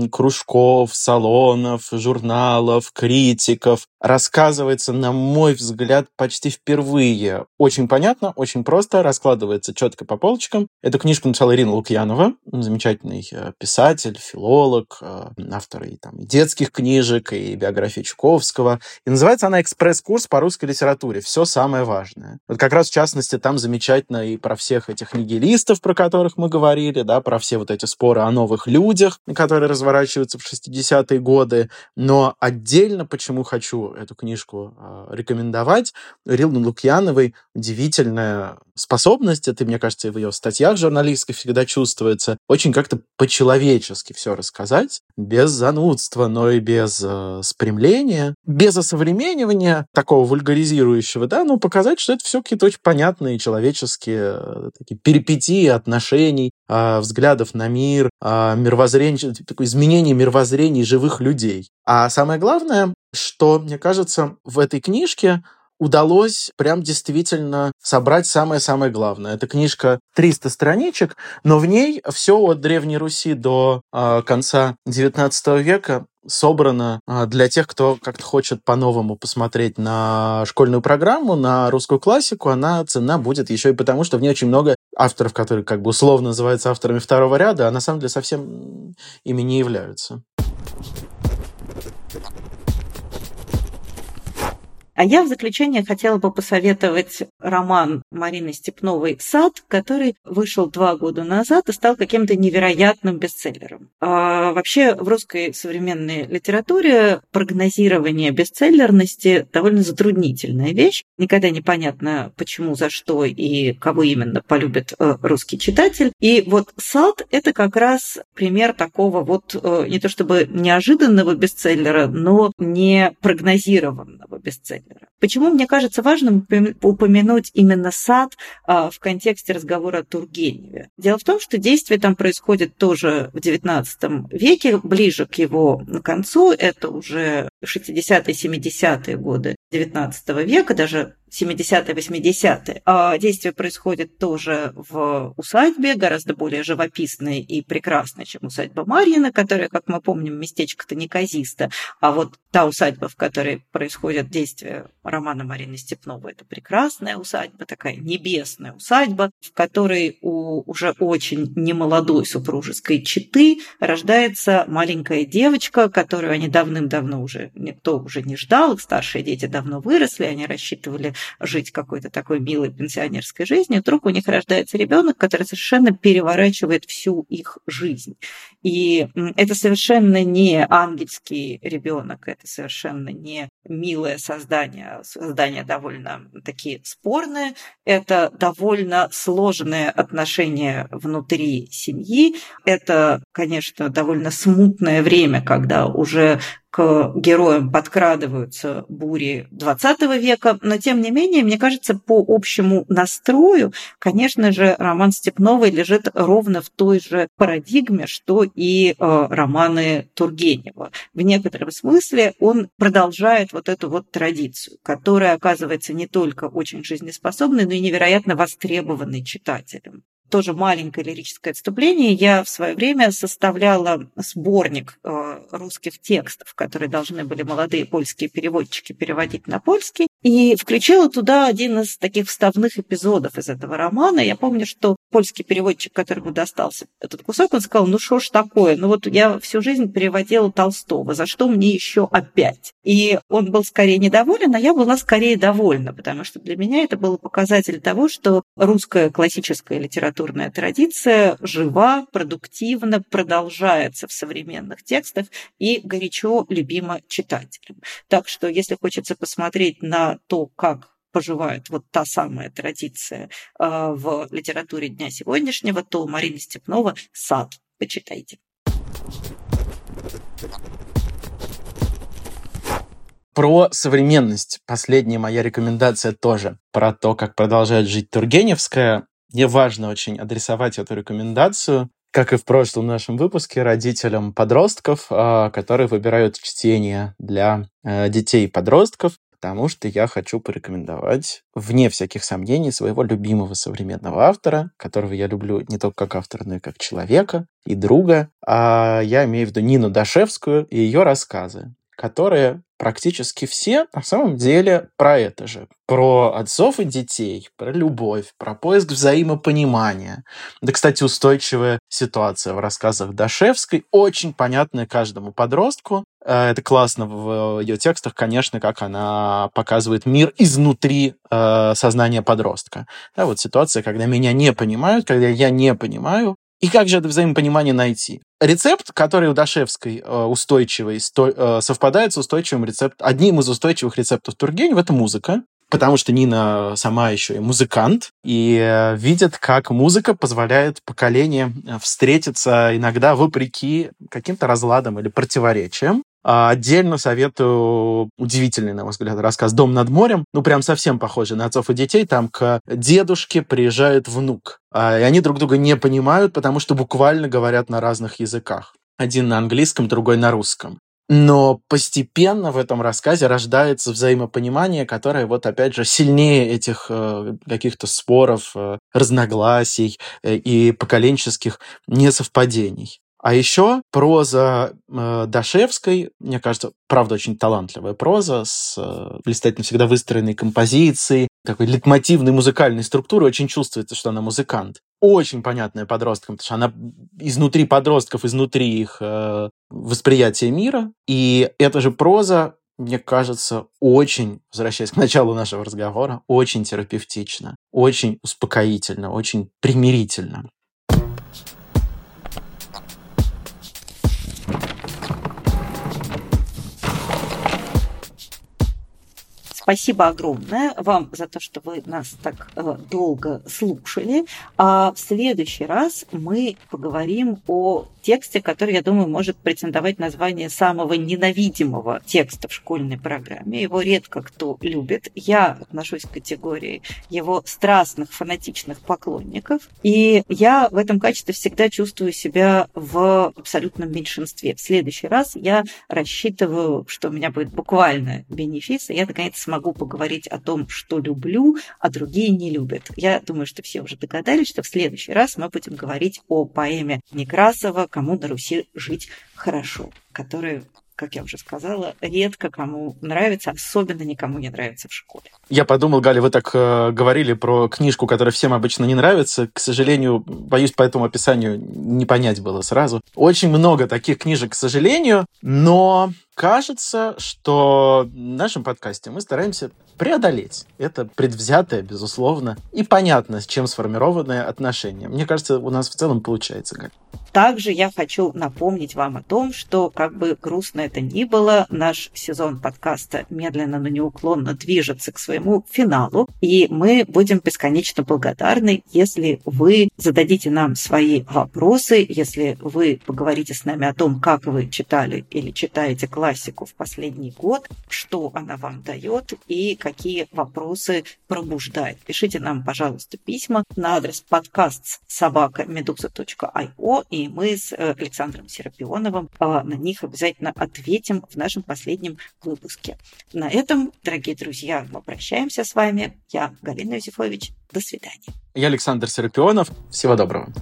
кружков, салонов, журналов, критиков рассказывается, на мой взгляд, почти впервые. Очень понятно, очень просто, раскладывается четко по полочкам. Эту книжку написала Ирина Лукьянова, замечательный э, писатель, филолог, э, автор и, там, детских книжек, и биографии Чуковского. И называется она «Экспресс-курс по русской литературе. Все самое важное». Вот как раз, в частности, там замечательно и про всех этих нигилистов, про которых мы говорили, да, про все вот эти споры о новых людях, которые разворачиваются в 60-е годы. Но отдельно почему хочу эту книжку э, рекомендовать, Рилны Лукьяновой удивительная способность, это, мне кажется, в ее статьях журналистских всегда чувствуется, очень как-то по-человечески все рассказать, без занудства, но и без э, спрямления, без осовременивания такого вульгаризирующего, да, но показать, что это все какие-то очень понятные человеческие э, такие перипетии отношений, э, взглядов на мир, э, мировоззрение, такое изменение мировоззрений живых людей. А самое главное, что, мне кажется, в этой книжке удалось прям действительно собрать самое-самое главное. Эта книжка 300 страничек, но в ней все от Древней Руси до э, конца XIX века собрано для тех, кто как-то хочет по-новому посмотреть на школьную программу, на русскую классику. Она цена будет еще и потому, что в ней очень много авторов, которые как бы условно называются авторами второго ряда, а на самом деле совсем ими не являются. А я в заключение хотела бы посоветовать роман Марины Степновой «Сад», который вышел два года назад и стал каким-то невероятным бестселлером. А вообще в русской современной литературе прогнозирование бестселлерности довольно затруднительная вещь. Никогда непонятно, почему, за что и кого именно полюбит э, русский читатель. И вот «Сад» — это как раз пример такого вот э, не то чтобы неожиданного бестселлера, но не прогнозированного бестселлера. Почему мне кажется важным упомянуть именно сад а, в контексте разговора о Тургеневе? Дело в том, что действие там происходит тоже в XIX веке, ближе к его концу, это уже 60-е, 70-е годы XIX века, даже 70-е, 80-е. А действие происходит тоже в усадьбе, гораздо более живописной и прекрасной, чем усадьба Марьина, которая, как мы помним, местечко-то неказисто. А вот та усадьба, в которой происходит действие романа Марины Степновой, это прекрасная усадьба, такая небесная усадьба, в которой у уже очень немолодой супружеской четы рождается маленькая девочка, которую они давным-давно уже, никто уже не ждал, их старшие дети давно выросли, они рассчитывали жить какой-то такой милой пенсионерской жизнью, вдруг у них рождается ребенок, который совершенно переворачивает всю их жизнь. И это совершенно не ангельский ребенок, это совершенно не милое создание, создание довольно такие спорные, это довольно сложные отношения внутри семьи, это, конечно, довольно смутное время, когда уже к героям подкрадываются бури XX века, но тем не менее, мне кажется, по общему настрою, конечно же, роман Степновой лежит ровно в той же парадигме, что и э, романы Тургенева. В некотором смысле он продолжает вот эту вот традицию, которая оказывается не только очень жизнеспособной, но и невероятно востребованной читателем тоже маленькое лирическое отступление. Я в свое время составляла сборник э, русских текстов, которые должны были молодые польские переводчики переводить на польский, и включила туда один из таких вставных эпизодов из этого романа. Я помню, что польский переводчик, которому достался этот кусок, он сказал, ну что ж такое, ну вот я всю жизнь переводила Толстого, за что мне еще опять? И он был скорее недоволен, а я была скорее довольна, потому что для меня это было показатель того, что русская классическая литературная традиция жива, продуктивно продолжается в современных текстах и горячо любима читателям. Так что, если хочется посмотреть на то, как поживает вот та самая традиция э, в литературе дня сегодняшнего, то Марина Степнова «Сад». Почитайте. Про современность. Последняя моя рекомендация тоже. Про то, как продолжает жить Тургеневская. Мне важно очень адресовать эту рекомендацию, как и в прошлом нашем выпуске, родителям подростков, э, которые выбирают чтение для э, детей и подростков потому что я хочу порекомендовать, вне всяких сомнений, своего любимого современного автора, которого я люблю не только как автора, но и как человека и друга. А я имею в виду Нину Дашевскую и ее рассказы которые практически все на самом деле про это же. Про отцов и детей, про любовь, про поиск взаимопонимания. Да, кстати, устойчивая ситуация в рассказах Дашевской, очень понятная каждому подростку. Э, это классно в ее текстах, конечно, как она показывает мир изнутри э, сознания подростка. Да, вот ситуация, когда меня не понимают, когда я не понимаю, и как же это взаимопонимание найти? Рецепт, который у Дашевской э, устойчивый, сто, э, совпадает с устойчивым рецептом. Одним из устойчивых рецептов Тургенева это музыка, потому что Нина сама еще и музыкант, и э, видит, как музыка позволяет поколениям встретиться иногда вопреки каким-то разладам или противоречиям. А отдельно советую удивительный, на мой взгляд, рассказ «Дом над морем». Ну, прям совсем похожий на отцов и детей. Там к дедушке приезжает внук. А, и они друг друга не понимают, потому что буквально говорят на разных языках. Один на английском, другой на русском. Но постепенно в этом рассказе рождается взаимопонимание, которое вот опять же сильнее этих э, каких-то споров, э, разногласий э, и поколенческих несовпадений. А еще проза э, Дашевской, мне кажется, правда, очень талантливая проза с э, блистательно всегда выстроенной композицией, такой литмотивной музыкальной структурой. Очень чувствуется, что она музыкант. Очень понятная подросткам, потому что она изнутри подростков, изнутри их э, восприятия мира. И эта же проза мне кажется, очень, возвращаясь к началу нашего разговора, очень терапевтично, очень успокоительно, очень примирительно. Спасибо огромное вам за то, что вы нас так э, долго слушали. А в следующий раз мы поговорим о тексте, который, я думаю, может претендовать на название самого ненавидимого текста в школьной программе. Его редко кто любит. Я отношусь к категории его страстных, фанатичных поклонников. И я в этом качестве всегда чувствую себя в абсолютном меньшинстве. В следующий раз я рассчитываю, что у меня будет буквально бенефис, и я наконец смогу могу поговорить о том, что люблю, а другие не любят. Я думаю, что все уже догадались, что в следующий раз мы будем говорить о поэме Некрасова «Кому на Руси жить хорошо», которая как я уже сказала, редко кому нравится, особенно никому не нравится в школе. Я подумал, Галя, вы так э, говорили про книжку, которая всем обычно не нравится. К сожалению, боюсь, по этому описанию не понять было сразу. Очень много таких книжек, к сожалению, но кажется, что в нашем подкасте мы стараемся преодолеть это предвзятое, безусловно, и понятно, с чем сформированное отношение. Мне кажется, у нас в целом получается, Галь. Также я хочу напомнить вам о том, что, как бы грустно это ни было, наш сезон подкаста медленно, но неуклонно движется к своему финалу, и мы будем бесконечно благодарны, если вы зададите нам свои вопросы, если вы поговорите с нами о том, как вы читали или читаете классику в последний год, что она вам дает и какие вопросы пробуждает. Пишите нам, пожалуйста, письма на адрес подкаст собака медуза.io и мы с э, Александром Серапионовым а, на них обязательно ответим в нашем последнем выпуске. На этом, дорогие друзья, мы прощаемся с вами. Я Галина Юзефович. До свидания. Я Александр Серапионов. Всего доброго.